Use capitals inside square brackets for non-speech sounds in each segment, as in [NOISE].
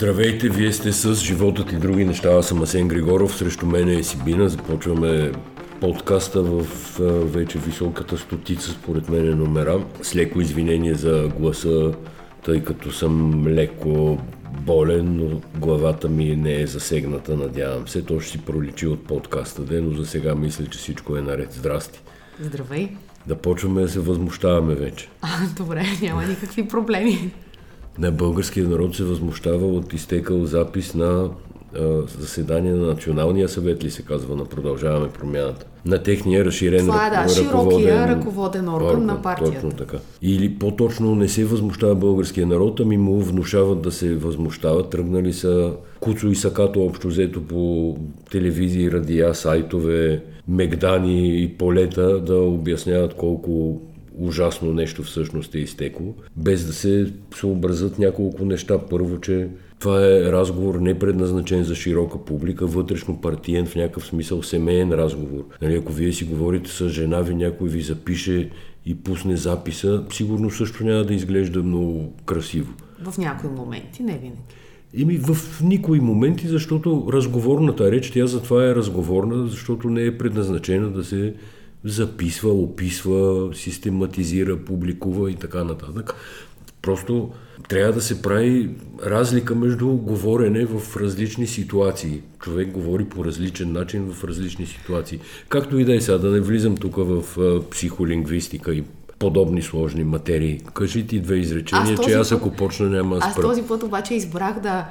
Здравейте, вие сте с Животът и други неща. Аз съм Асен Григоров, срещу мен е Сибина. Започваме подкаста в вече високата стотица, според мен, е номера. С леко извинение за гласа, тъй като съм леко болен, но главата ми не е засегната, надявам се. То ще си проличи от подкаста ден, но за сега мисля, че всичко е наред. Здрасти! Здравей! Да почваме да се възмущаваме вече. А, добре, няма никакви проблеми. На българския народ се възмущава от изтекал запис на заседание на Националния съвет ли се казва на Продължаваме промяната. На техния разширен Това е, да, широкия ръководен орган, орган на партията. Точно така. Или по-точно не се възмущава българския народ, ами му внушават да се възмущава. Тръгнали са куцо и сакато общо взето по телевизии, радиа, сайтове, мегдани и полета да обясняват колко ужасно нещо всъщност е изтекло, без да се съобразят няколко неща. Първо, че това е разговор не предназначен за широка публика, вътрешно партиен, в някакъв смисъл семейен разговор. Нали, ако вие си говорите с жена ви, някой ви запише и пусне записа, сигурно също няма да изглежда много красиво. В някои моменти, не винаги. Ими в никои моменти, защото разговорната реч, тя затова е разговорна, защото не е предназначена да се записва, описва, систематизира, публикува и така нататък. Просто трябва да се прави разлика между говорене в различни ситуации. Човек говори по различен начин в различни ситуации. Както и да е сега, да не влизам тук в психолингвистика и подобни сложни материи. Кажи ти две изречения, аз че аз ако почна няма аз Аз този път обаче избрах да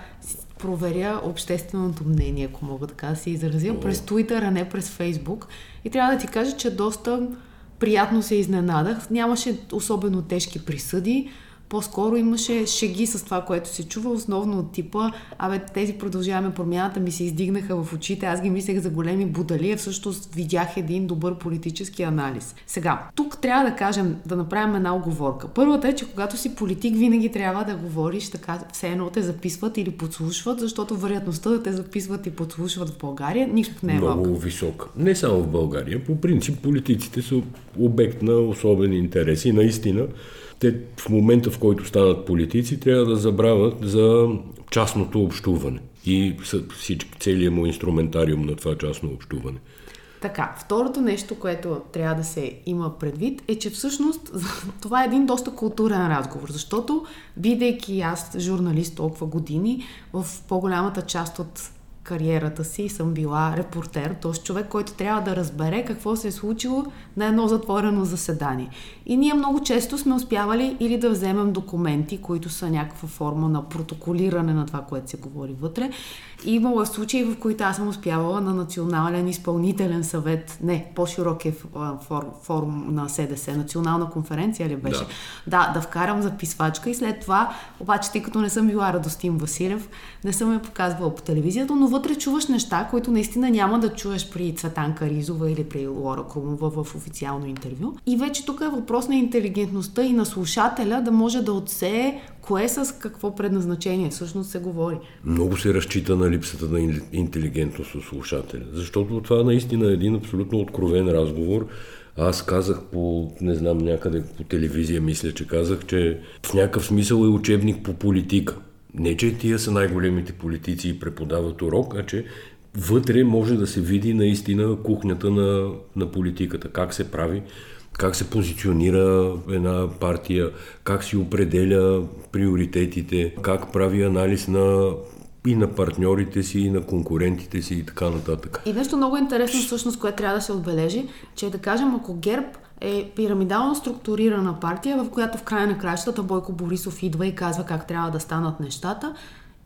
проверя общественото мнение, ако мога така да се изразя, О. през Twitter, а не през Facebook. И трябва да ти кажа, че доста приятно се изненадах. Нямаше особено тежки присъди по-скоро имаше шеги с това, което се чува, основно от типа, абе, тези продължаваме промяната ми се издигнаха в очите, аз ги мислех за големи будали, а всъщност видях един добър политически анализ. Сега, тук трябва да кажем, да направим една оговорка. Първата е, че когато си политик, винаги трябва да говориш така, все едно те записват или подслушват, защото вероятността да те записват и подслушват в България никак не е Много малка. висока. Не само в България. По принцип политиците са обект на особени интереси. Наистина, те в момента, в който станат политици, трябва да забравят за частното общуване и всички, целият му инструментариум на това частно общуване. Така, второто нещо, което трябва да се има предвид е, че всъщност [LAUGHS] това е един доста културен разговор, защото, бидейки аз журналист толкова години, в по-голямата част от кариерата си съм била репортер, т.е. човек, който трябва да разбере какво се е случило на едно затворено заседание. И ние много често сме успявали или да вземем документи, които са някаква форма на протоколиране на това, което се говори вътре. И имало случаи, в които аз съм успявала на Национален изпълнителен съвет, не, по-широк е форум на СДС, Национална конференция ли беше? Да. да, да вкарам записвачка и след това, обаче, тъй като не съм била Радостин Василев, не съм я показвала по телевизията, но вътре чуваш неща, които наистина няма да чуеш при Цветанка Ризова или при Лора Крумова в официално интервю. И вече тук е въпрос на интелигентността и на слушателя да може да отсее кое с какво предназначение всъщност се говори. Много се разчита на липсата на интелигентност от слушателя, защото това наистина е един абсолютно откровен разговор. Аз казах по, не знам, някъде по телевизия, мисля, че казах, че в някакъв смисъл е учебник по политика. Не, че тия са най-големите политици и преподават урок, а че вътре може да се види наистина кухнята на, на политиката, как се прави, как се позиционира една партия, как си определя приоритетите, как прави анализ на и на партньорите си, и на конкурентите си и така нататък. И нещо много интересно всъщност, което трябва да се отбележи, че да кажем, ако ГЕРБ е пирамидално структурирана партия, в която в края на кращата Бойко Борисов идва и казва как трябва да станат нещата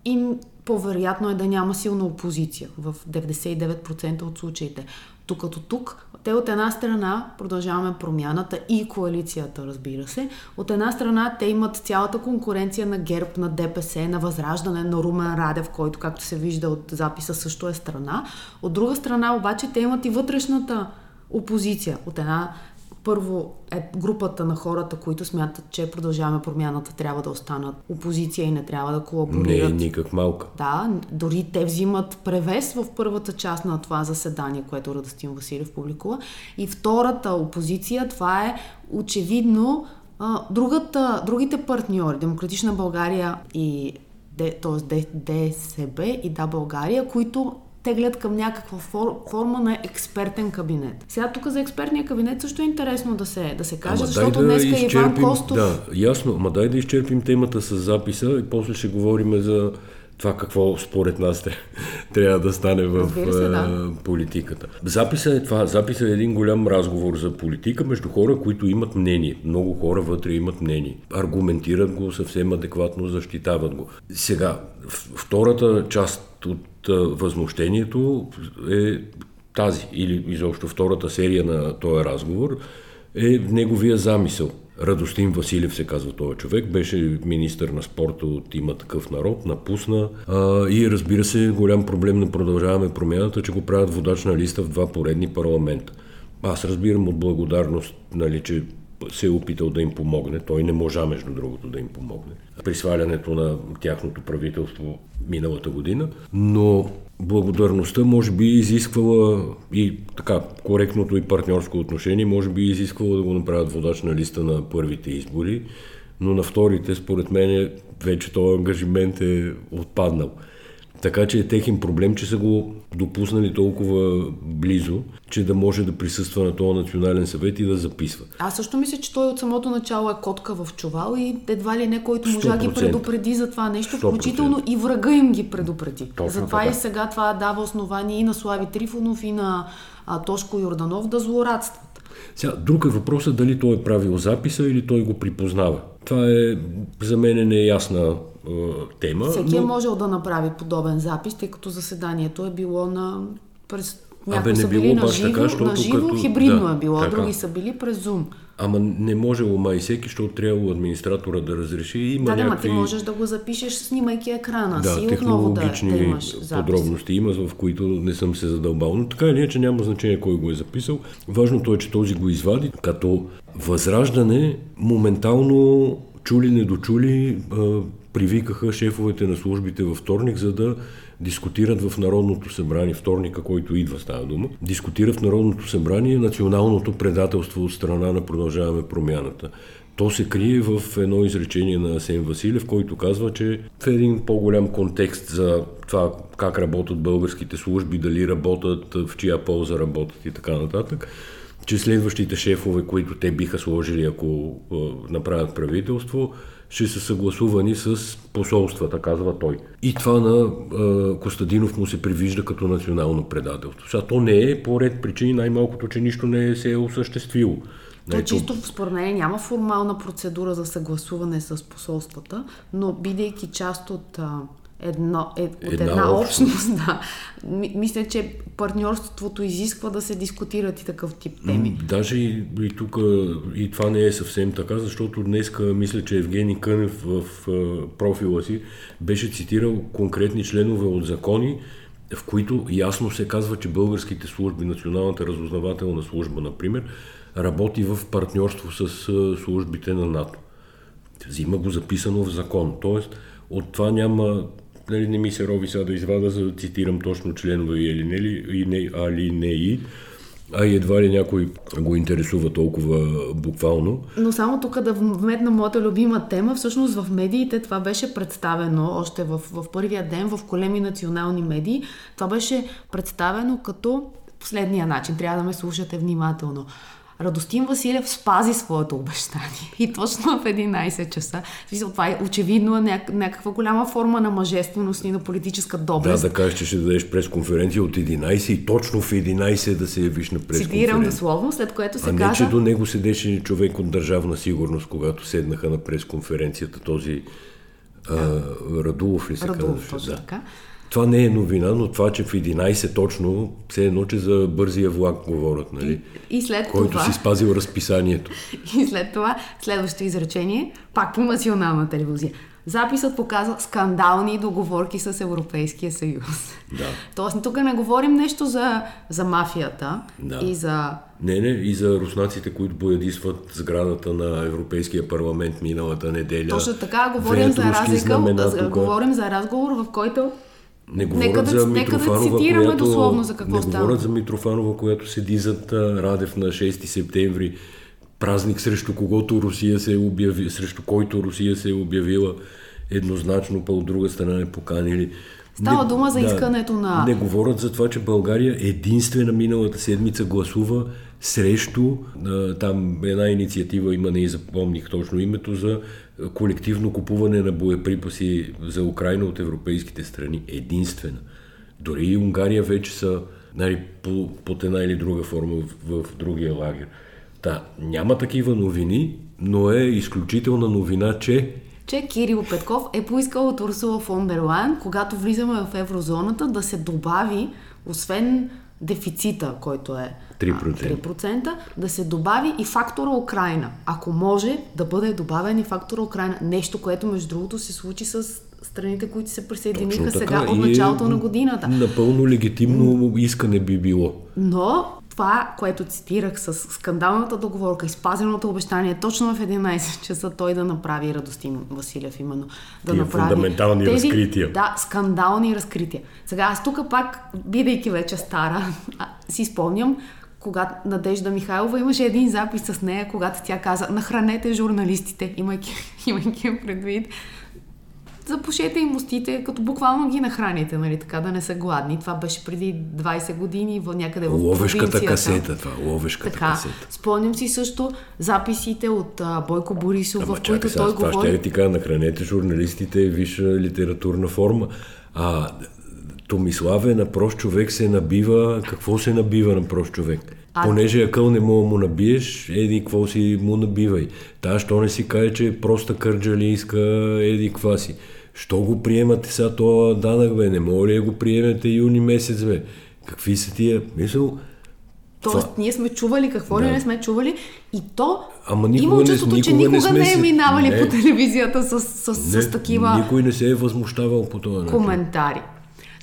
и по-вероятно е да няма силна опозиция в 99% от случаите. Тук тук, те от една страна продължаваме промяната и коалицията, разбира се. От една страна те имат цялата конкуренция на ГЕРБ, на ДПС, на Възраждане, на Румен Радев, който, както се вижда от записа, също е страна. От друга страна обаче те имат и вътрешната опозиция. От една първо е групата на хората, които смятат, че продължаваме промяната, трябва да останат опозиция и не трябва да колаборират. Не е никак малка. Да, дори те взимат превес в първата част на това заседание, което Радостин Василев публикува. И втората опозиция, това е очевидно другата, другите партньори, Демократична България и т.е. ДСБ и Да България, които теглят към някаква фор, форма на експертен кабинет. Сега тук за експертния кабинет също е интересно да се, да се каже, ама защото да днес изчерпим, Иван Костов... Да, ясно, ама дай да изчерпим темата с записа и после ще говорим за това какво според нас трябва да стане в се, да. политиката. Записа е това. Записа е един голям разговор за политика между хора, които имат мнение. Много хора вътре имат мнение. Аргументират го съвсем адекватно, защитават го. Сега, втората част от възмущението е тази, или изобщо втората серия на този разговор, е неговия замисъл. Радостин Василев се казва този човек, беше министър на спорта от има такъв народ, напусна а, и разбира се голям проблем на продължаваме промяната, че го правят водачна листа в два поредни парламента. Аз разбирам от благодарност, нали, че се е опитал да им помогне. Той не можа, между другото, да им помогне. При свалянето на тяхното правителство миналата година. Но благодарността може би изисквала и така, коректното и партньорско отношение, може би изисквала да го направят водач на листа на първите избори, но на вторите, според мен, вече този ангажимент е отпаднал. Така че е техен проблем, че са го допуснали толкова близо, че да може да присъства на този национален съвет и да записва. Аз също мисля, че той от самото начало е котка в чувал и едва ли не който можа ги предупреди за това нещо, 100%. включително и врага им ги предупреди. Точно Затова така. и сега това дава основание и на Слави Трифонов, и на а, Тошко Йорданов да злорадстват. Сега, друг е въпросът дали той е правил записа или той го припознава. Това е за мен неясна е, тема. Всеки е но... е можел да направи подобен запис, тъй като заседанието е било на през Някои Абе, не са било били на живо, така, на живо като... хибридно да, е било, така. други са били през Zoom. Ама не можело май всеки, защото трябвало администратора да разреши. Има да, някакви... да, ти можеш да го запишеш, снимайки екрана да, си отново да, да имаш запис. подробности има, в които не съм се задълбал. Но така или иначе няма значение кой го е записал. Важното е, че този го извади, като възраждане моментално чули, недочули, привикаха шефовете на службите във вторник, за да дискутират в Народното събрание, вторника, който идва, става дума, дискутира в Народното събрание националното предателство от страна на Продължаваме промяната. То се крие в едно изречение на Асен Василев, който казва, че в един по-голям контекст за това как работят българските служби, дали работят, в чия полза работят и така нататък, че следващите шефове, които те биха сложили, ако направят правителство, ще са съгласувани с посолствата, казва той. И това на е, Костадинов му се привижда като национално предателство. Сега то не е по ред причини, най-малкото, че нищо не е се е осъществило. То Ето... чисто според мен няма формална процедура за съгласуване с посолствата, но бидейки част от едно, е, от една, една общност, [LAUGHS] да. Мисля, че партньорството изисква да се дискутират и такъв тип теми. Даже и, и тук и това не е съвсем така, защото днеска мисля, че Евгений Кънев в, в профила си беше цитирал конкретни членове от закони, в които ясно се казва, че българските служби, Националната разузнавателна служба, например, работи в партньорство с службите на НАТО. Взима го записано в закон. Тоест, от това няма нали, не ми се рови сега да извада, за да цитирам точно членове или не, и не, али не и, а и едва ли някой го интересува толкова буквално. Но само тук да вметна моята любима тема, всъщност в медиите това беше представено още в, в първия ден в големи национални медии. Това беше представено като последния начин. Трябва да ме слушате внимателно. Радостин Василев спази своето обещание. И точно в 11 часа. Това е очевидно няк- някаква голяма форма на мъжественост и на политическа доблест. Да, да кажеш, че ще дадеш пресконференция от 11 и точно в 11 да се явиш на пресконференция. Цитирам дословно, след което се а каза... не, че до него седеше човек от държавна сигурност, когато седнаха на пресконференцията този да. а, Радулов ли се Радулов, казваше? да. така. Това не е новина, но това, че в 11 точно, все едно, че за бързия влак говорят, нали? И, и след Който това... си спазил разписанието. [LAUGHS] И след това, следващото изречение, пак по национална телевизия. Записът показва скандални договорки с Европейския съюз. Да. Тоест, тук не говорим нещо за, за мафията да. и за... Не, не, и за руснаците, които боядисват сградата на Европейския парламент миналата неделя. Точно така, говорим за разлика, говорим за разговор, в който не говорят нека за да, Митрофанова, нека да цитираме която, дословно за какво не става. Не говорят за Митрофанова, която седи зад Радев на 6 септември, празник срещу когото Русия се е обяви, срещу който Русия се е обявила еднозначно, па от друга страна не поканили. Става дума за искането на... Не говорят за това, че България единствена миналата седмица гласува срещу там една инициатива, има не запомних точно името, за колективно купуване на боеприпаси за Украина от европейските страни. Единствена. Дори и Унгария вече са нали, по, под една или друга форма в, в другия лагер. Та, няма такива новини, но е изключителна новина, че че Кирил Петков е поискал от Урсула фон дер Лайн, когато влизаме в еврозоната, да се добави, освен дефицита, който е 3%. 3%, да се добави и фактора Украина. Ако може да бъде добавен и фактора Украина. Нещо, което между другото се случи с страните, които се присъединиха сега от началото на годината. Напълно легитимно искане би било. Но това, което цитирах с скандалната договорка, изпазеното обещание точно в 11 часа той да направи Радостин Василев именно. Да Тия направи фундаментални тези, разкрития. Да, скандални разкрития. Сега аз тук пак, бидейки вече стара, [LAUGHS] си спомням, когато Надежда Михайлова имаше един запис с нея, когато тя каза нахранете журналистите, имайки, [LAUGHS] имайки предвид запушете им устите, като буквално ги нахраните, нали, така да не са гладни. Това беше преди 20 години в някъде в Ловешката касета, това, ловешката така, касета. Спомням си също записите от а, Бойко Борисов, Ама, в които сега, той това говори... ще ти кажа, нахранете журналистите висша литературна форма. А Томиславе на прост човек се набива, какво се набива на прост човек? А... Понеже акъл не мога му набиеш, еди, какво си му набивай. Та, що не си каже, че проста кърджалийска еди, каква си. Що го приемате сега това данък, бе? Не мога ли го приемете юни месец, бе? Какви са тия? Мисъл, Тоест, това... ние сме чували какво да. ли не сме чували и то Ама никога има чувството, че никога не, сме не е минавали не. по телевизията с, с, не, с такива Никой не се е възмущавал по това коментари.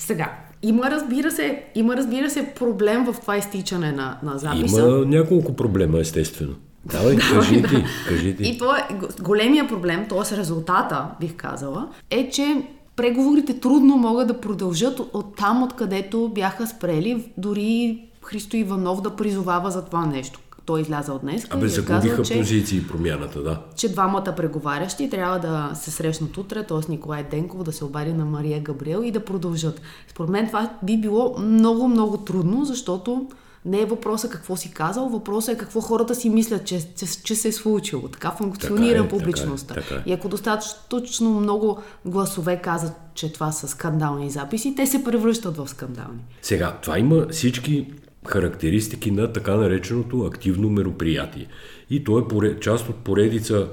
Сега, има разбира се, има разбира се проблем в това изтичане на, на записа. Има няколко проблема, естествено. Давай, [LAUGHS] кажи ти, кажи ти. И то е големия проблем, т.е. резултата, бих казала, е, че преговорите трудно могат да продължат от там, откъдето бяха спрели. Дори Христо Иванов да призовава за това нещо. Той изляза от днес. Абе, загубиха че, позиции промяната, да. Че двамата преговарящи трябва да се срещнат утре, т.е. Николай Денков да се обади на Мария Габриел и да продължат. Според мен това би било много, много трудно, защото не е въпроса какво си казал, въпросът е какво хората си мислят, че, че, че се е случило. Така функционира така е, публичността. Така е, така е. И ако достатъчно много гласове казват, че това са скандални записи, те се превръщат в скандални. Сега, това има всички характеристики на така нареченото активно мероприятие. И то е част от поредица,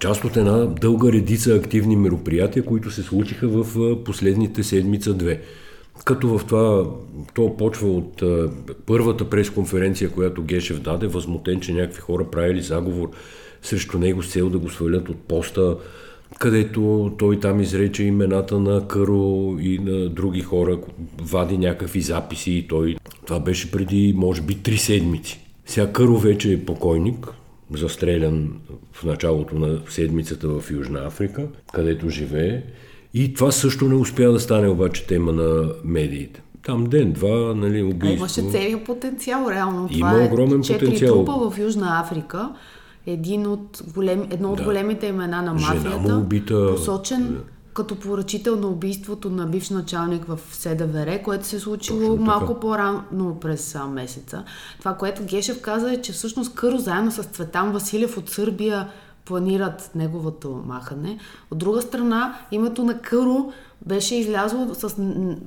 част от една дълга редица активни мероприятия, които се случиха в последните седмица-две. Като в това, то почва от първата пресконференция, която Гешев даде, възмутен, че някакви хора правили заговор срещу него с цел да го свалят от поста, където той там изрече имената на Къро и на други хора, вади някакви записи и той... Това беше преди, може би, три седмици. Сега Къро вече е покойник, застрелян в началото на седмицата в Южна Африка, където живее. И това също не успя да стане обаче тема на медиите. Там ден-два, нали, убийство. А имаше целият потенциал, реално. Има това е огромен четири потенциал. трупа в Южна Африка. Един от голем, едно от Да. големите имена на Жена мафията. му убита. Посочен като поръчител на убийството на бивш началник в СДВР, което се е случило малко по-рано през а, месеца. Това, което Гешев каза е, че всъщност Къро заедно с Цветан Василев от Сърбия планират неговото махане. От друга страна, името на Къро беше излязло с,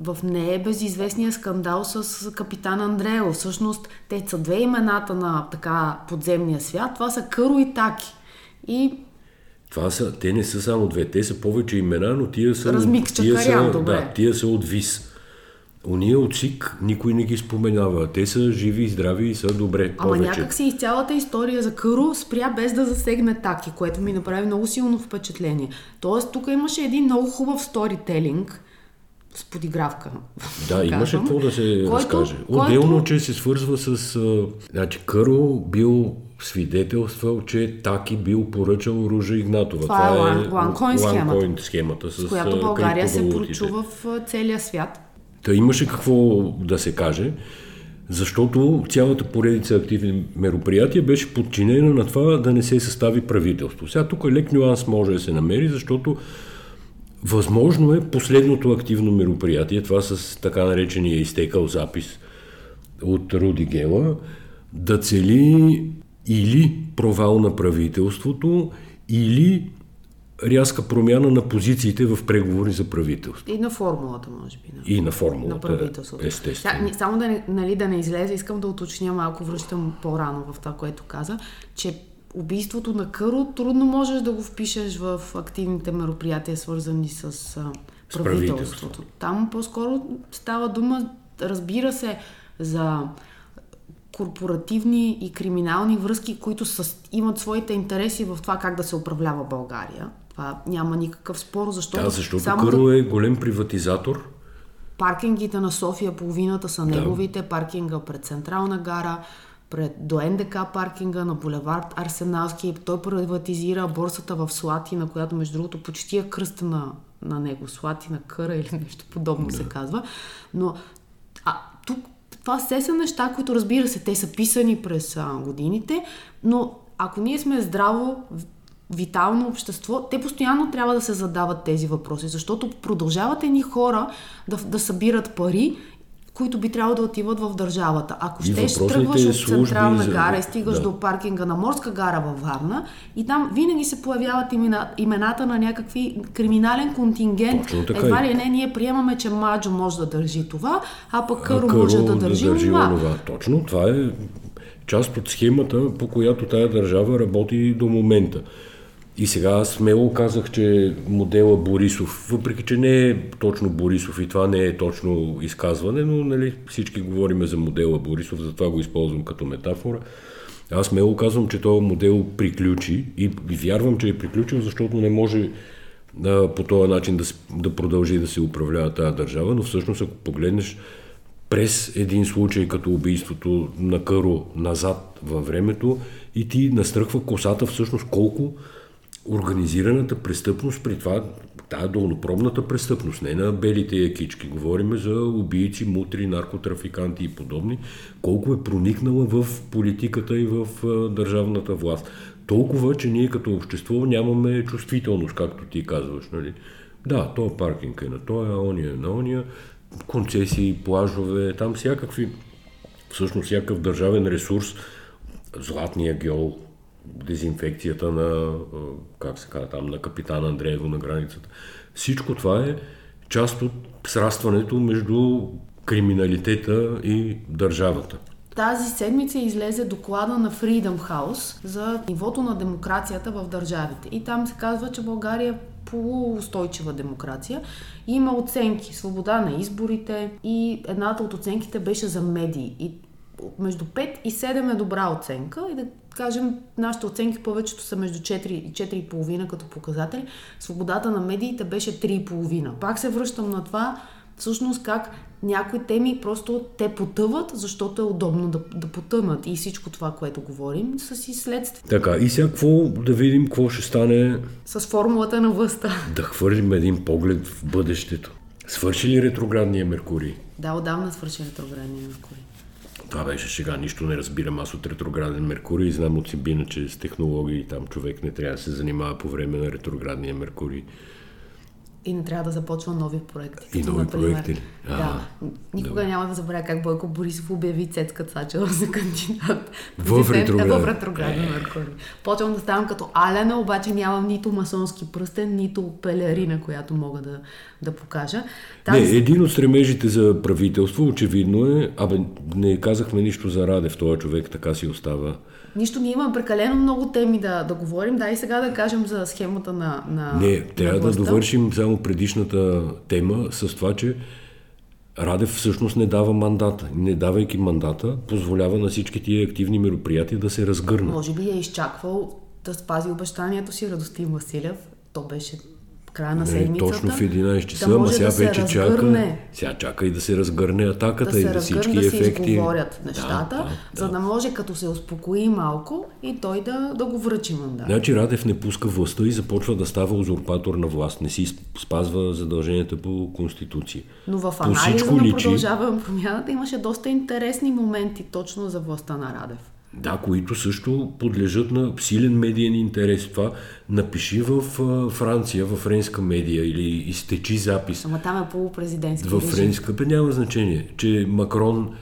в не безизвестния скандал с капитан Андрео. Всъщност, те са две имената на така подземния свят. Това са Къро и Таки. И Това са, те не са само две, те са повече имена, но тия са... Размикча тия кариан, са, добре. Да, тия са от ВИС. Уния от СИК никой не ги споменава. Те са живи и здрави и са добре Ама повече. някак си из цялата история за Къро спря без да засегне Таки, което ми направи много силно впечатление. Тоест, тук имаше един много хубав сторителинг с подигравка. Да, имаше какво да се който- разкаже. който- Отделно, че се свързва с... А, значи, Къро бил свидетелствал, че Таки бил поръчал Ружа Игнатова. Това е One- OneCoin схемата. OneCoin схемата. С, която България се прочува в целия свят. Та имаше какво да се каже, защото цялата поредица активни мероприятия беше подчинена на това да не се състави правителство. Сега тук лек нюанс може да се намери, защото Възможно е последното активно мероприятие, това с така наречения изтекал запис от Руди Гела, да цели или провал на правителството, или рязка промяна на позициите в преговори за правителство. И на формулата, може би. На, и на формулата, на правителството. естествено. Само да не, нали, да не излезе, искам да уточня малко, връщам по-рано в това, което каза, че убийството на Къро трудно можеш да го впишеш в активните мероприятия, свързани с правителството. правителството. Там по-скоро става дума, разбира се, за корпоративни и криминални връзки, които с, имат своите интереси в това как да се управлява България. Това няма никакъв спор, защото... Да, защото само Къро да... е голем приватизатор. Паркингите на София, половината са да. неговите, паркинга пред Централна гара, пред, до НДК паркинга на булевард Арсеналски. Той приватизира борсата в Слатина, която между другото почти е кръста на, на него. Слатина къра или нещо подобно да. се казва. Но а, тук това все са неща, които разбира се, те са писани през а, годините, но ако ние сме здраво, витално общество, те постоянно трябва да се задават тези въпроси, защото продължават едни хора да, да събират пари които би трябвало да отиват в държавата. Ако ще тръгваш от Централна за... гара и стигаш да. до паркинга на Морска гара във Варна и там винаги се появяват имена, имената на някакви криминален контингент. Едва ли не, ние приемаме, че Маджо може да държи това, а пък Къро може да държи, да държи това. Точно, това е част от схемата, по която тая държава работи до момента. И сега смело казах, че модела Борисов, въпреки че не е точно Борисов и това не е точно изказване, но нали, всички говориме за модела Борисов, затова го използвам като метафора. Аз смело казвам, че този модел приключи и вярвам, че е приключил, защото не може а, по този начин да, да продължи да се управлява тази държава, но всъщност ако погледнеш през един случай като убийството на Къро назад във времето и ти настръхва косата всъщност колко организираната престъпност, при това тая долнопробната престъпност, не на белите якички, говориме за убийци, мутри, наркотрафиканти и подобни, колко е проникнала в политиката и в държавната власт. Толкова, че ние като общество нямаме чувствителност, както ти казваш. Нали? Да, то паркинг е на тоя, ония е на ония, концесии, плажове, там всякакви, всъщност всякакъв държавен ресурс, златния геол, дезинфекцията на, как се казва там, на капитан Андреево на границата. Всичко това е част от срастването между криминалитета и държавата. Тази седмица излезе доклада на Freedom House за нивото на демокрацията в държавите. И там се казва, че България е полуустойчива демокрация. И има оценки, свобода на изборите и едната от оценките беше за медии. И между 5 и 7 е добра оценка и да кажем, нашите оценки повечето са между 4 и 4,5 като показатели. Свободата на медиите беше 3,5. Пак се връщам на това, всъщност как някои теми просто те потъват, защото е удобно да, да потънат и всичко това, което говорим, са си следствие. Така, и сега какво да видим, какво ще стане... С формулата на въста. Да хвърлим един поглед в бъдещето. Свърши ли ретроградния Меркурий? Да, отдавна свърши ретроградния Меркурий. Това беше сега, нищо не разбирам. Аз от ретрограден Меркурий. И знам от Сибина, че с технологии там човек не трябва да се занимава по време на ретроградния Меркурий и не трябва да започва нови проекти. И нови например, проекти. А, да. Никога да. няма да забравя как Бойко Борисов обяви Цецка Цачева за кандидат. В ретрограден. В ретрограден Меркурий. Почвам да ставам като Алена, обаче нямам нито масонски пръстен, нито пелерина, която мога да, да покажа. Тази... Не, един от стремежите за правителство очевидно е, абе, не казахме нищо за Радев, този човек така си остава Нищо, ние имаме прекалено много теми да, да говорим. Дай сега да кажем за схемата на. на Не, трябва да довършим само предишната тема с това, че Радев всъщност не дава мандата. Не давайки мандата, позволява на всички тия активни мероприятия да се разгърнат. Може би е изчаквал да спази обещанието си Радостин Василев. То беше края на седмицата. точно в 11 часа, да ама сега да вече чака, сега чака и да се разгърне атаката да и да всички да ефекти. Да се изговорят нещата, да, да, за да може като се успокои малко и той да, да го връчи мандат. Значи Радев не пуска властта и започва да става узурпатор на власт. Не си спазва задълженията по Конституция. Но в анализа на личи... продължавам промяната имаше доста интересни моменти точно за властта на Радев. Да, които също подлежат на силен медиен интерес. Това напиши в Франция, в френска медия или изтечи запис. Ама там е полупрезидентски В френска, бе няма значение, че Макрон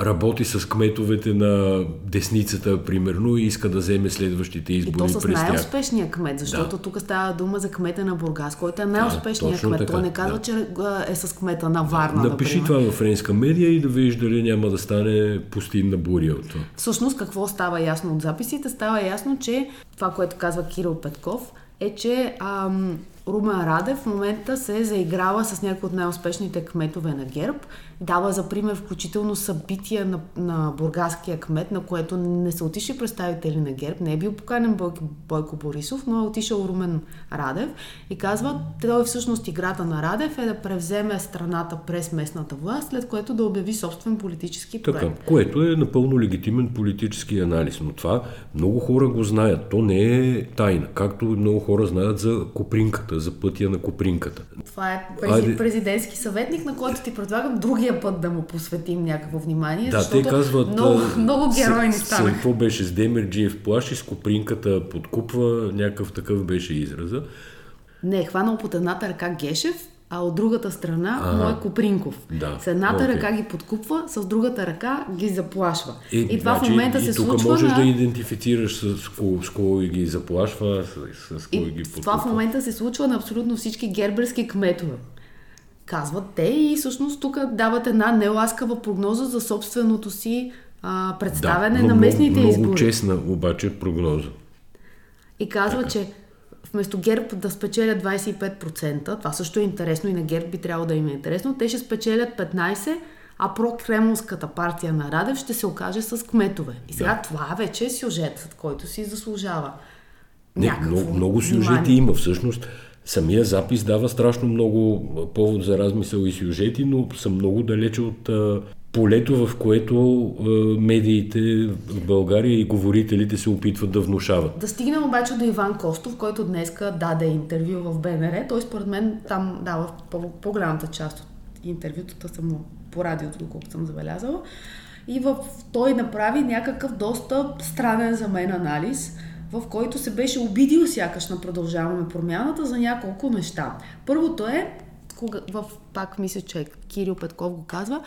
работи с кметовете на десницата, примерно, и иска да вземе следващите избори и то с най-успешния кмет, защото да. тук става дума за кмета на Бургас, който е най-успешният точно кмет. така, Той не казва, да. че е с кмета на Варна, Напиши например. това в френска медия и да видиш дали няма да стане пустинна буря от това. Всъщност какво става ясно от записите? Става ясно, че това, което казва Кирил Петков, е, че ам, Румен Радев в момента се заиграва с някои от най-успешните кметове на ГЕРБ. Дава за пример включително събития на, на бургаския кмет, на което не са отишли представители на ГЕРБ. Не е бил поканен Бойко, Бойко Борисов, но е отишъл Румен Радев и казва, той всъщност играта на Радев е да превземе страната през местната власт, след което да обяви собствен политически проект. Така, което е напълно легитимен политически анализ. Но това много хора го знаят. То не е тайна. Както много хора знаят за Копринката, за пътя на Копринката. Това е президентски съветник, на който ти предлагам другия път да му посветим някакво внимание, Да, защото те казват... много, а, много герои ни станаха. Какво беше с Демерджиев плаши, с Копринката подкупва, някакъв такъв беше израза. Не, е хванал под едната ръка Гешев, а от другата страна Ага. му е Копринков. Да, С едната окей. ръка ги подкупва, с другата ръка ги заплашва. Е, и това значи, в момента и се тук случва можеш на... да идентифицираш с, кого, с кого ги заплашва, с, с кого ги И подкупва. това в момента се случва на абсолютно всички герберски кметове. Казват те и всъщност тук дават една неласкава прогноза за собственото си а, представяне но на много- местните много, избори. честна обаче прогноза. И казва, че вместо ГЕРБ да спечелят 25%, това също е интересно и на ГЕРБ би трябвало да им е интересно, те ще спечелят 15%, а прокремлската партия на Радев ще се окаже с кметове. И сега Да. това вече е сюжетът, който си заслужава. Не, някакво много, много сюжети внимание. има. Всъщност, самия запис дава страшно много повод за размисъл и сюжети, но са много далече от полето, в което медиите в България и говорителите се опитват да внушават. Да стигнем обаче до Иван Костов, който днеска даде интервю в БНР. Той според мен там дава по- по-голямата част от интервютата съм му по радиото, доколкото съм забелязала. И в, той направи някакъв доста странен за мен анализ, в който се беше обидил сякаш на продължаваме промяната за няколко неща. Първото е, кога, в, пак мисля, че Кирил Петков го казва,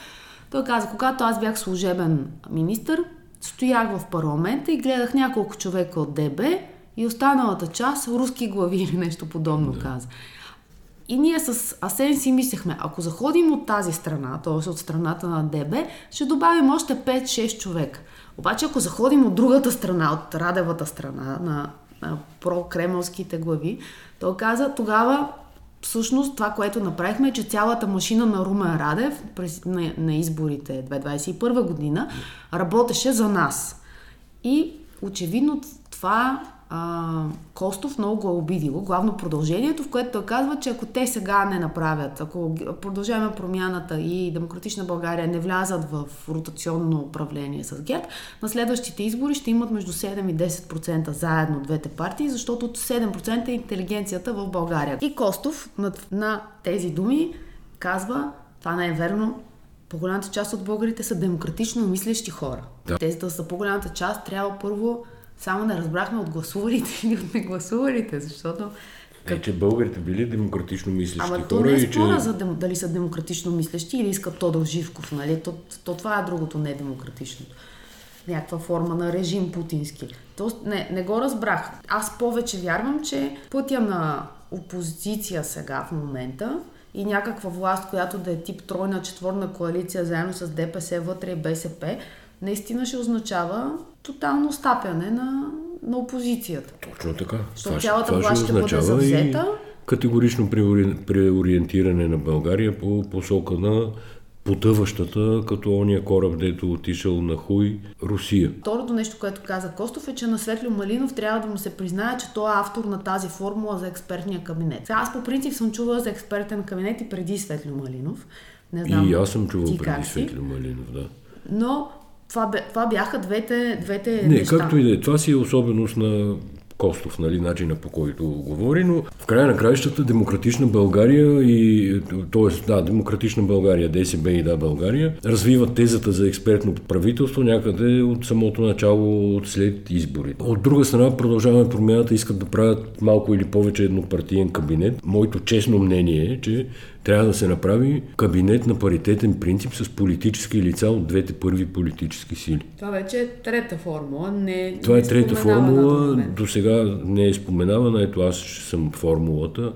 той каза, когато аз бях служебен министр, стоях в парламента и гледах няколко човека от ДБ и останалата част руски глави или нещо подобно да. каза. И ние с Асен си мислехме, ако заходим от тази страна, т.е. от страната на ДБ, ще добавим още 5-6 човека. Обаче ако заходим от другата страна, от Радевата страна, на, на прокремълските глави, той каза, тогава всъщност това, което направихме, е, че цялата машина на Румен Радев през, на, на изборите 2021 година работеше за нас. И очевидно това а, Костов много го е обидило, главно продължението, в което той казва, че ако те сега не направят, ако продължаваме промяната и Демократична България не влязат в ротационно управление с ГЕРБ, на следващите избори ще имат между 7 и 10% заедно двете партии, защото 7% е интелигенцията в България. И Костов на, на тези думи казва, това не е верно, по-голямата част от българите са демократично мислещи хора. Да. Тези да са по-голямата част, трябва първо само не разбрахме от гласувалите или от негласувалите, защото... Е, че българите били демократично мислещи Ама хора то не е спора че... за дем... дали са демократично мислещи или искат Тодор Живков, нали? То, то това е другото недемократичното. Някаква форма на режим путински. То, не, не го разбрах. Аз повече вярвам, че пътя на опозиция сега в момента и някаква власт, която да е тип тройна, четворна коалиция заедно с ДПС вътре и БСП, наистина ще означава тотално стапяне на, на опозицията. Точно така. Защото цялата власт ще бъде завзета. И категорично преори- преориентиране на България по посока на потъващата, като ония кораб, дето отишъл на хуй, Русия. Второто нещо, което каза Костов е, че на Светлио Малинов трябва да му се признае, че той е автор на тази формула за експертния кабинет. Аз по принцип съм чувала за експертен кабинет и преди Светлио Малинов. Не знам И аз съм чувал преди как си, Светли Малинов, да. Но това, това бяха двете, двете Не, неща. както и да е. Това си е особеност на Костов, нали, начина по който говори, но в края на краищата Демократична България и, т.е. да, Демократична България, ДСБ и да, България, развиват тезата за експертно правителство някъде от самото начало, от след изборите. От друга страна, продължаваме промяната, искат да правят малко или повече еднопартиен кабинет. Моето честно мнение е, че трябва да се направи кабинет на паритетен принцип с политически лица от двете първи политически сили. Това вече е трета формула. Не, Това не е трета формула. до, до сега не е споменавана. Ето аз съм формулата.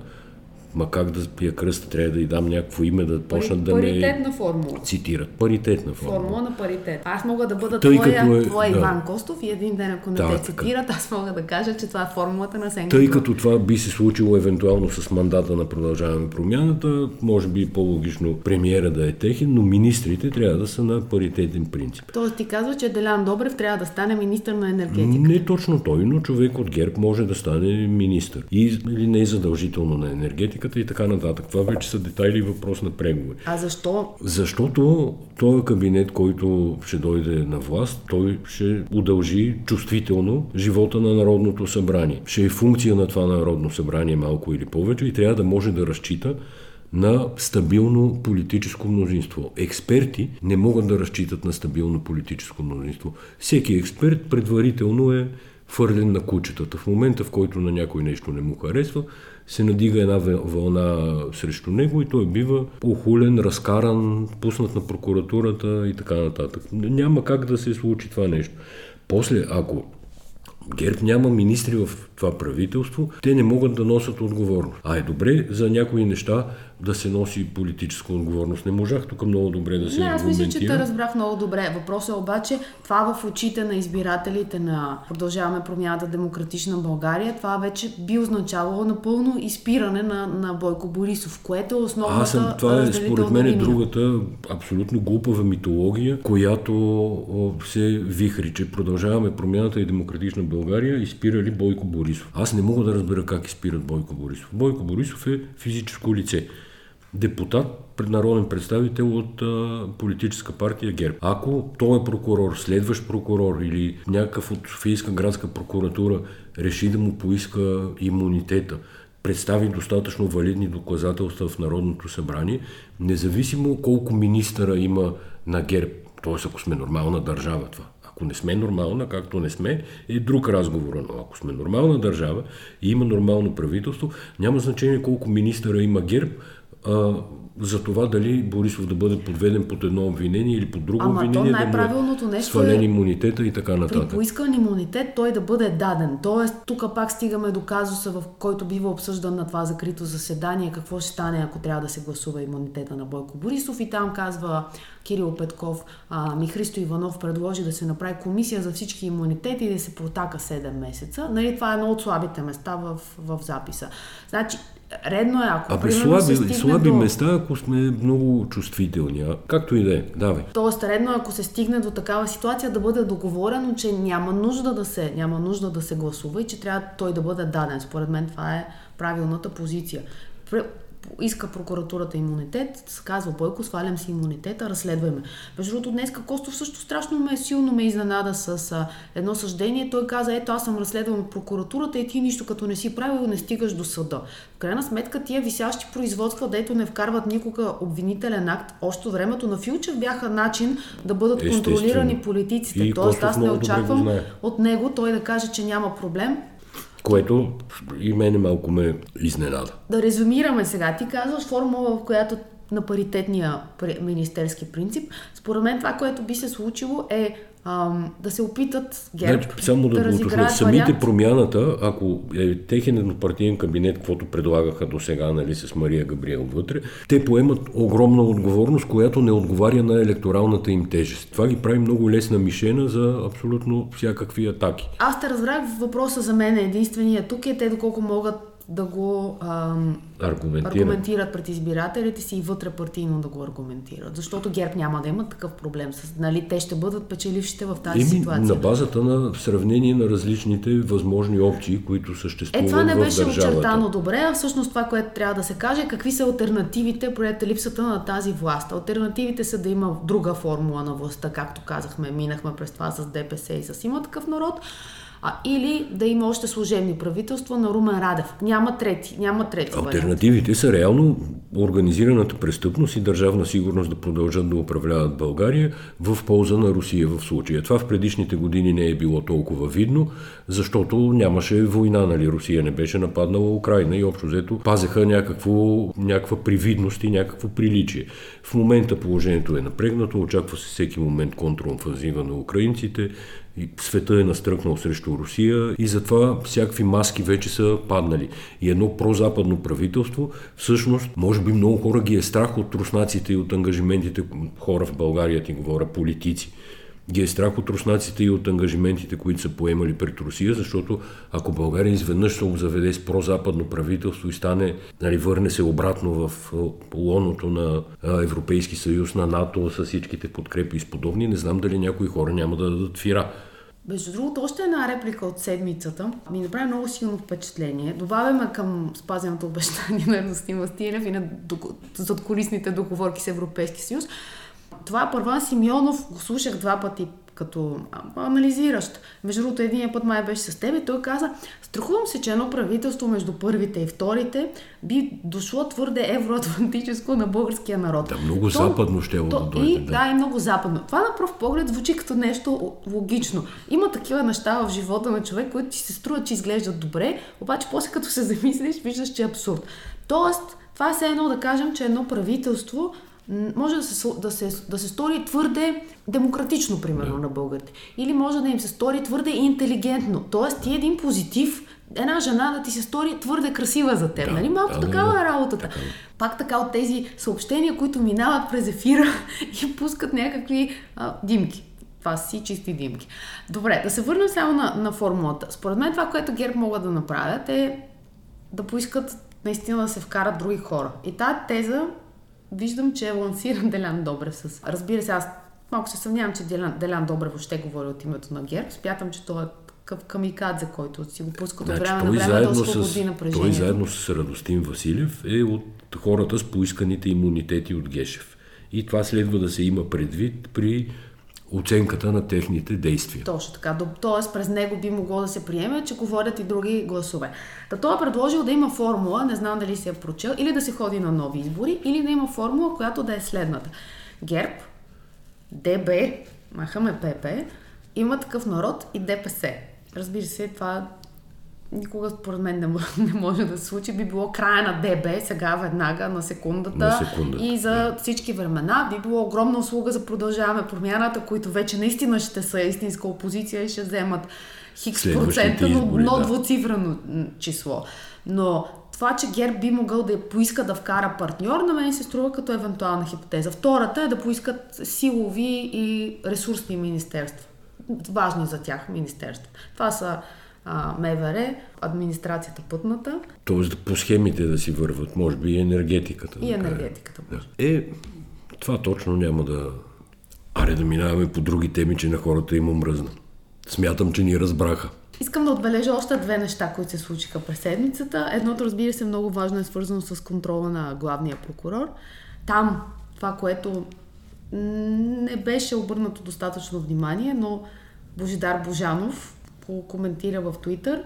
Ма как да пия кръста, трябва да й дам някакво име, да почнат да ме Паритетна формула. цитират. Паритетна формула. Формула на паритет. Аз мога да бъда Тъй твоя, като е- твоя да. Иван Костов и един ден, ако не Да, те цитират, аз мога да кажа, че това е формулата на Сенка. Тъй като това би се случило евентуално с мандата на продължаваме промяната, може би по-логично премиера да е техен, но министрите трябва да са на паритетен принцип. Тоест ти казва, че Делян Добрев трябва да стане министър на енергетика. Не точно той, но човек от ГЕРБ може да стане министър. И, или не е задължително на енергетиката и така нататък. Това вече са детайли и въпрос на преговори. А защо? Защото този кабинет, който ще дойде на власт, той ще удължи чувствително живота на Народното събрание. Ще е функция на това Народно събрание малко или повече и трябва да може да разчита на стабилно политическо мнозинство. Експерти не могат да разчитат на стабилно политическо мнозинство. Всеки експерт предварително е фърлен на кучетата. В момента, в който на някой нещо не му харесва, се надига една вълна срещу него и той бива охулен, разкаран, пуснат на прокуратурата и така нататък. Няма как да се случи това нещо. После, ако ГЕРБ няма министри в това правителство, те не могат да носят отговорност. А е добре за някои неща да се носи политическа отговорност. Не можах тук много добре да се Не, аз мисля, че те разбрах много добре. Въпросът е обаче, това в очите на избирателите на Продължаваме промяната Демократична България, това вече би означавало напълно изпиране на, на Бойко Борисов, което е основната Аз съм, това е според мен е другата абсолютно глупава митология, която се вихри, че продължаваме промяната и демократична България изпирали Бойко Борисов. Аз не мога да разбера как изпират Бойко Борисов. Бойко Борисов е физическо лице. Депутат, пред народен представител от а, политическа партия ГЕРБ. Ако той е прокурор, следващ прокурор или някакъв от Софийска градска прокуратура реши да му поиска имунитета, представи достатъчно валидни доказателства в Народното събрание, независимо колко министъра има на ГЕРБ, т.е. ако сме нормална държава това. Ако не сме нормална, както не сме, е друг разговор. Но ако сме нормална държава и има нормално правителство, няма значение колко министъра има ГЕРБ, а, за това дали Борисов да бъде подведен под едно обвинение или под друго Ама то обвинение, да най-правилното му е нещо свален е имунитета и така При нататък. поискан имунитет той да бъде даден. Тоест, тук пак стигаме до казуса, в който бива обсъждан на това закрито заседание, какво ще стане, ако трябва да се гласува имунитета на Бойко Борисов. И там казва Кирил Петков, а, ми Христо Иванов предложи да се направи комисия за всички имунитети и да се протака 7 месеца. Нали, това е едно от слабите места в, в записа. Значи, редно е, ако Абе, се слаби, стигне слаби до... места, ако сме много чувствителни. А? Както и да е, давай. Тоест, редно е, ако се стигне до такава ситуация, да бъде договорено, че няма нужда да се, няма нужда да се гласува и че трябва той да бъде даден. Според мен това е правилната позиция. Иска прокуратурата имунитет, казва Бойко, свалям си имунитета, разследваме. Между другото, днес Костов също страшно ме, силно ме изненада с а, едно съждение. Той каза, ето аз съм разследван от прокуратурата и ти нищо като не си правил, не стигаш до съда. В крайна сметка тия висящи производства, дето не вкарват никога обвинителен акт, още времето на Филчев бяха начин да бъдат Естествено. контролирани политиците. И Тоест аз не очаквам от него той да каже, че няма проблем. Което и мене малко ме изненада. Да резюмираме сега. Ти казваш формула, в която на паритетния министерски принцип. Според мен това, което би се случило е ам, да се опитат ГЕРБ Значи, само да, да разиграят Самите вариант. промяната, ако е техен еднопартиен кабинет, каквото предлагаха до сега, нали, с Мария Габриел вътре, те поемат огромна отговорност, която не отговаря на електоралната им тежест. Това ги прави много лесна мишена за абсолютно всякакви атаки. Аз те разбрах въпроса за мен. Единствения тук е те доколко могат да го ам, Аргументира. аргументират пред избирателите си и вътре партийно да го аргументират. Защото ГЕРБ няма да имат такъв проблем. С, нали, те ще бъдат печелившите в тази Еми, ситуация. на базата на сравнение на различните възможни опции, които съществуват Е, това не в беше държавата. очертано добре, а всъщност това, което трябва да се каже, е какви са альтернативите пред липсата на тази власт. Альтернативите са да има друга формула на властта, както казахме, минахме през това с ДПС и с има такъв народ. А, или да има още служебни правителства на Румен Радев. Няма трети, няма трети Альтернативите вариант. са реално организираната престъпност и държавна сигурност да продължат да управляват България в полза на Русия в случая. Това в предишните години не е било толкова видно, защото нямаше война, нали? Русия не беше нападнала Украина и общо взето пазеха някакво, някаква привидност и някакво приличие. В момента положението е напрегнато, очаква се всеки момент контрофанзива на украинците, и света е настръкнал срещу Русия и затова всякакви маски вече са паднали. И едно прозападно правителство, всъщност, може би много хора ги е страх от руснаците и от ангажиментите, хора в България ти говоря, политици, ги е страх от руснаците и от ангажиментите, които са поемали пред Русия, защото ако България изведнъж се обзаведе с прозападно правителство и стане, нали, върне се обратно в лоното на Европейски съюз, на НАТО, с всичките подкрепи и сподобни, не знам дали някои хора няма да дадат фира. Между другото, още една реплика от седмицата ми направи много силно впечатление. Добавяме към спазеното обещание на Радостин Вастилев и на задколисните договорки с Европейски съюз. Това Първан Симеонов го слушах два пъти като анализиращ. Между другото, един път май беше с теб и той каза, страхувам се, че едно правителство между първите и вторите би дошло твърде евроатлантическо на българския народ. Да, много то, западно ще е то, да дойде. И, да. да, и много западно. Това на пръв поглед звучи като нещо логично. Има такива неща в живота на човек, които ти се струват, че изглеждат добре, обаче после като се замислиш, виждаш, че е абсурд. Тоест, това е все едно да кажем, че едно правителство може да се, да, се, да се стори твърде демократично, примерно, yeah. на българите. Или може да им се стори твърде интелигентно. Тоест, ти един позитив, една жена да ти се стори твърде красива за теб. Да, нали? Малко да, такава да, е работата. Така. Пак така от тези съобщения, които минават през ефира [LAUGHS] и пускат някакви а, димки. Това си чисти димки. Добре, да се върнем само на, на формулата. Според мен това, което ГЕРБ могат да направят е да поискат наистина да се вкарат други хора. И тази теза виждам, че е лансиран Делян Добрев с... Разбира се, аз малко се съмнявам, че Делян, Делян Добрев въобще говори от името на ГЕРБ. Спятам, че той е такъв камикадзе, който си го пуска значи, време на време да освободи напрежението. Той заедно с Радостин Василев е от хората с поисканите имунитети от Гешев. И това следва да се има предвид при оценката на техните действия. Точно така. Тоест през него би могло да се приеме, че говорят и други гласове. Та той е предложил да има формула, не знам дали се е прочел, или да се ходи на нови избори, или да има формула, която да е следната. ГЕРБ, ДБ, махаме ПП, има такъв народ и ДПС. Разбира се, това никога според мен не, [LAUGHS] не може да се случи. Би било края на ДБ, сега веднага на секундата. На секундата и за да. всички времена би било огромна услуга за продължаваме промяната, които вече наистина ще са истинска опозиция и ще вземат хикс процента, но, но да. двуцифрено число. Но това, че ГЕРБ би могъл да поиска да вкара партньор, на мен се струва като евентуална хипотеза. Втората е да поискат силови и ресурсни министерства. Важни за тях министерства. Това са а, МВР, администрацията пътната. Тоест по схемите да си върват, може би и енергетиката. И енергетиката. Да. Е, това точно няма да... Аре да минаваме по други теми, че на хората им омръзна. Смятам, че ни разбраха. Искам да отбележа още две неща, които се случиха през седмицата. Едното, разбира се, много важно е свързано с контрола на главния прокурор. Там това, което не беше обърнато достатъчно внимание, но Божидар Божанов коментира в Twitter,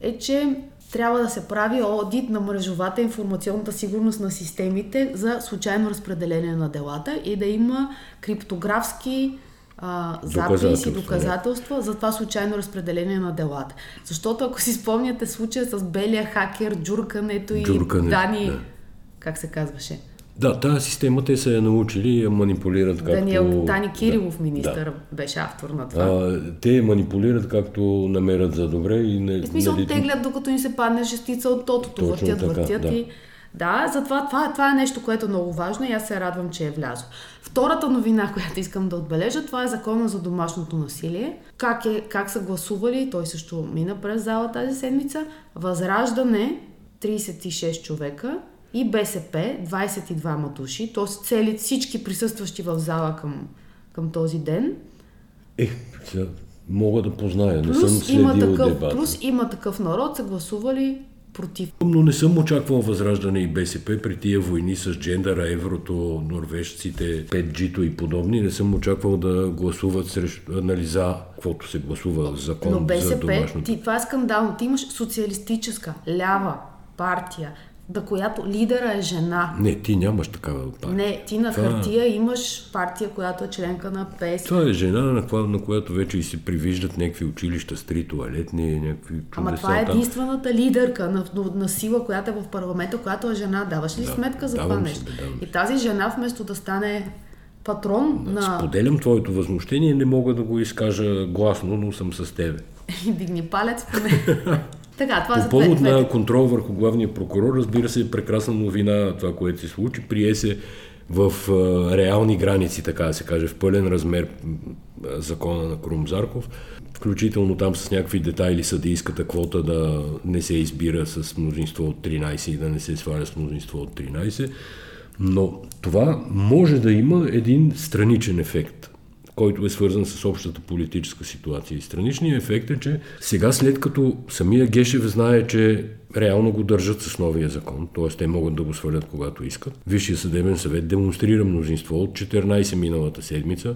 е, че трябва да се прави одит на мрежовата информационната сигурност на системите за случайно разпределение на делата и да има криптографски а, записи и доказателства за това случайно разпределение на делата. Защото ако си спомняте случая с белия хакер, джуркането и Джуркане, Дани... Да. Как се казваше? Да, тази система те са я научили и я манипулират както... Даниел Тани Кирилов, да, министър, да. беше автор на това. А, те я манипулират както намерят за добре и не... В смисъл, нали... теглят докато им се падне шестица от тотото, въртят, така, въртят да. и... Да, затова това, това е нещо, което е много важно и аз се радвам, че е влязло. Втората новина, [LAUGHS] която искам да отбележа, това е закона за домашното насилие. Как, е, как са гласували, той също мина през зала тази седмица. Възраждане 36 човека, и БСП 22 души, т.е. цели всички присъстващи в зала към, към този ден. Е, мога да позная, не плюс съм следил има такъв, дебата. Плюс има такъв народ, са гласували против. Но не съм очаквал възраждане и БСП при тия войни с джендъра, еврото, норвежците, 5G-то и подобни. Не съм очаквал да гласуват срещу, нали, за каквото се гласува закон Но БСП, за домашното. ти, това е скандално. Ти имаш социалистическа, лява партия, да която лидера е жена. Не, ти нямаш такава партия. Не, ти на Това- хартия имаш партия, която е членка на ПС. Това е жена, на, коя, на която вече и се привиждат някакви училища с три туалетни, някакви чудеса. Ама това е единствената лидерка на, на сила, която е в парламента, която е жена. Даваш ли Да, сметка за това нещо? давам И тази жена, вместо да стане патрон на... Споделям твоето възмущение, не мога да го изкажа гласно, но съм с тебе. [LAUGHS] Дигни палец поне. [LAUGHS] така, това По повод две, на контрол върху главния прокурор, разбира се, е прекрасна новина това, което се случи. Прие се в а, реални граници, така да се каже, в пълен размер а, закона на Крум Зарков. Включително там с някакви детайли съдийската квота да не се избира с мнозинство от 13 и да не се сваля с мнозинство от 13. Но това може да има един страничен ефект който е свързан с общата политическа ситуация. И страничният ефект е, че сега след като самия Гешев знае, че реално го държат с новия закон, т.е. те могат да го свалят когато искат, Висшия съдебен съвет демонстрира мнозинство от 14 миналата седмица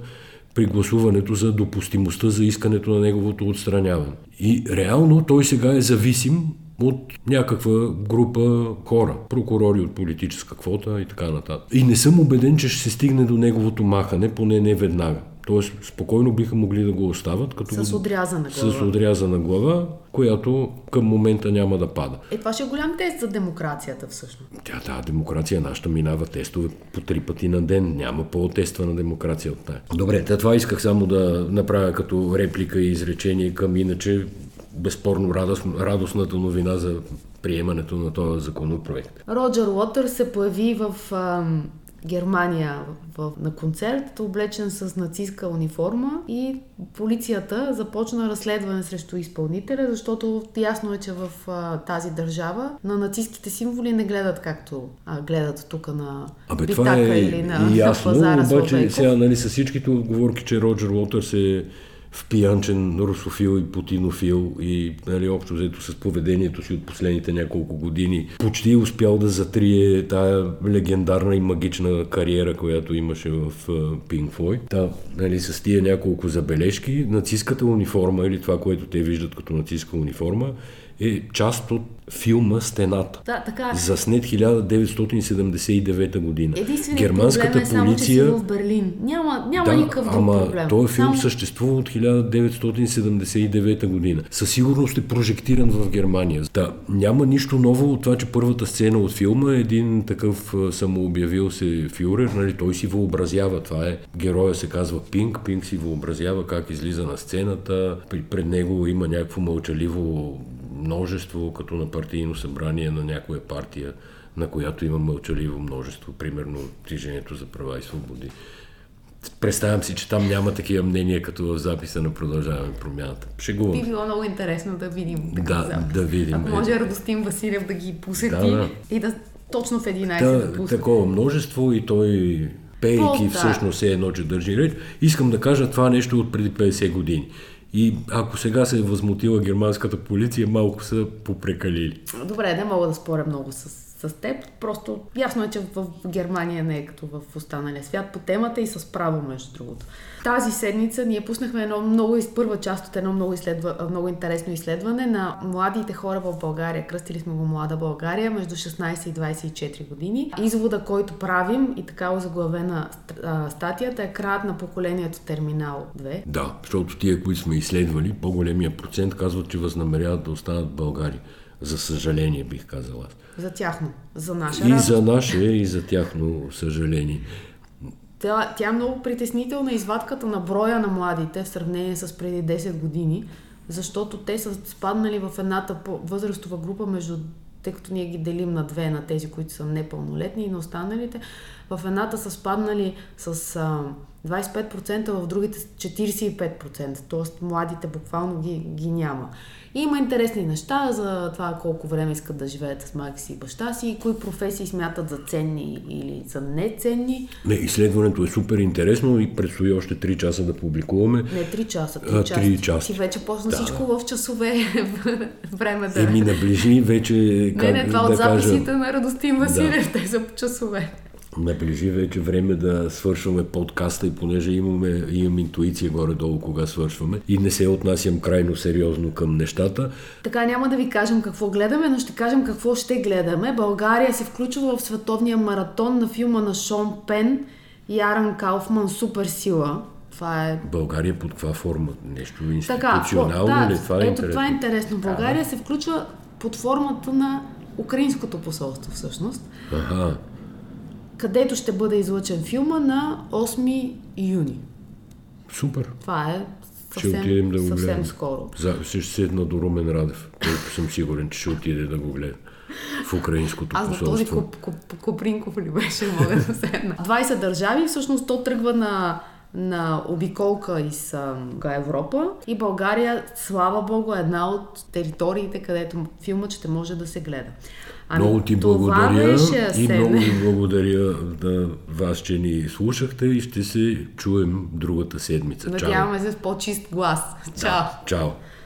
при гласуването за допустимостта за искането на неговото отстраняване. И реално той сега е зависим от някаква група хора, прокурори от политическа квота и така нататък. И не съм убеден, че ще се стигне до неговото махане, поне не веднага. Тоест, спокойно биха могли да го остават, като С отрязана с глава. отрязана глава, която към момента няма да пада. Е, това ще е голям тест за демокрацията всъщност. Тя, тази демокрация нашата минава тестове по три пъти на ден. Няма по-тествана демокрация от тая. Добре, това исках само да направя като реплика и изречение към иначе безспорно радост, радостната новина за приемането на този законопроект. Роджер Уотър се появи в ам, Германия в, на концерт, облечен с нацистска униформа и полицията започна разследване срещу изпълнителя, защото ясно е, че в а, тази държава на нацистските символи не гледат както а, гледат тук на Абе, Битака е или на, ясно, на пазара обаче сега нали, с всичките отговорки, че Роджер Уотърс е впиянчен русофил и путинофил и нали, общо взето с поведението си от последните няколко години почти успял да затрие тая легендарна и магична кариера, която имаше в Pink Floyd. Та, нали, с тия няколко забележки, нацистската униформа или това, което те виждат като нацистска униформа, е част от филма Стената. Да, така е. Заснет 1979 година. Единственият Германската проблем е само, полиция... че си в Берлин. Няма, няма Да, никакъв друг ама проблем. този филм Само- съществува от 1979 година. Със сигурност е прожектиран в Германия. Да, няма нищо ново от това, че първата сцена от филма е един такъв самообявил се фюрер, нали, той си въобразява. Това е, героя се казва Пинк, Пинк си въобразява как излиза на сцената, пред него има някакво мълчаливо множество, като на партийно събрание на някоя партия, на която има мълчаливо множество, примерно Движението за права и свободи. Представям си, че там няма такива мнения, като в записа на Продължаваме промяната. Би Шегувам. било много интересно да видим Да, запис. да видим. Ако може Радостин Василев да ги посети Да, да. и да точно в 11 да пусне. такова множество и той пейки О, да. всъщност е едно, че държи реч. Искам да кажа това нещо от преди 50 години. И ако сега се е възмутила германската полиция, малко са попрекалили. Добре, не мога да споря много с, с теб. Просто ясно е, че в Германия не е като в останалия свят по темата и с право, между другото. Тази седмица ние пуснахме едно много, из- първа част от едно много, изследва, много интересно изследване на младите хора в България. Кръстили сме го Млада България между 16 и 24 години. Извода, който правим и така озаглавена статията е краят на поколението Терминал 2. Да, защото тия, които сме изследвали, по-големия процент казват, че възнамеряват да останат в България. За съжаление, бих казал аз. За тяхно, за наша И радост. за наше, и за тяхно съжаление. Тя, тя е много притеснителна извадката на броя на младите в сравнение с преди 10 години, защото те са спаднали в едната възрастова група между тъй като ние ги делим на две, на тези, които са непълнолетни и на останалите, В едната са спаднали с а, 25%, в другите 45%. Тоест младите буквално ги, ги няма. И има интересни неща за това колко време искат да живеят с майка си и баща си, и кои професии смятат за ценни или за неценни. Не, изследването е супер интересно и предстои още 3 часа да публикуваме. Не 3 часа, 3 А, часа. три часа. Ти вече почна Да. всичко в часове [LAUGHS] време да... Еми наближи вече, не, не, как това да от кажа, записите на Радостин Василев, те са часове. Наближи вече време да свършваме подкаста и понеже имаме, имам интуиция горе-долу кога свършваме и не се отнасям крайно сериозно към нещата, Така няма да ви кажем какво гледаме, но ще кажем какво ще гледаме. България се включва в световния маратон на филма на Шон Пен и Аран Кауфман Супер сила. Това е България под каква форма? Нещо така. институционално да, ли? Това е ето интересно. това е интересно. България се включва под формата на украинското посолство всъщност, Аха. Където ще бъде излъчен филма на 8 юни. Супер. Това е Ще отидем да го съвсем скоро. За, ще седна до Румен Радев. Той съм сигурен, че ще отиде да го гледа в украинското Аз до този посолство. Коп, Коп, Копринков ли беше, мога да седна. 20 държави, всъщност то тръгва на, на обиколка из ам, Европа и България, слава богу, е една от териториите, където филмът ще може да се гледа. Ами, много ти благодаря и много ви благодаря да вас, че ни слушахте и ще се чуем другата седмица. Чао! Надяваме се с по-чист глас. Чао! Чао!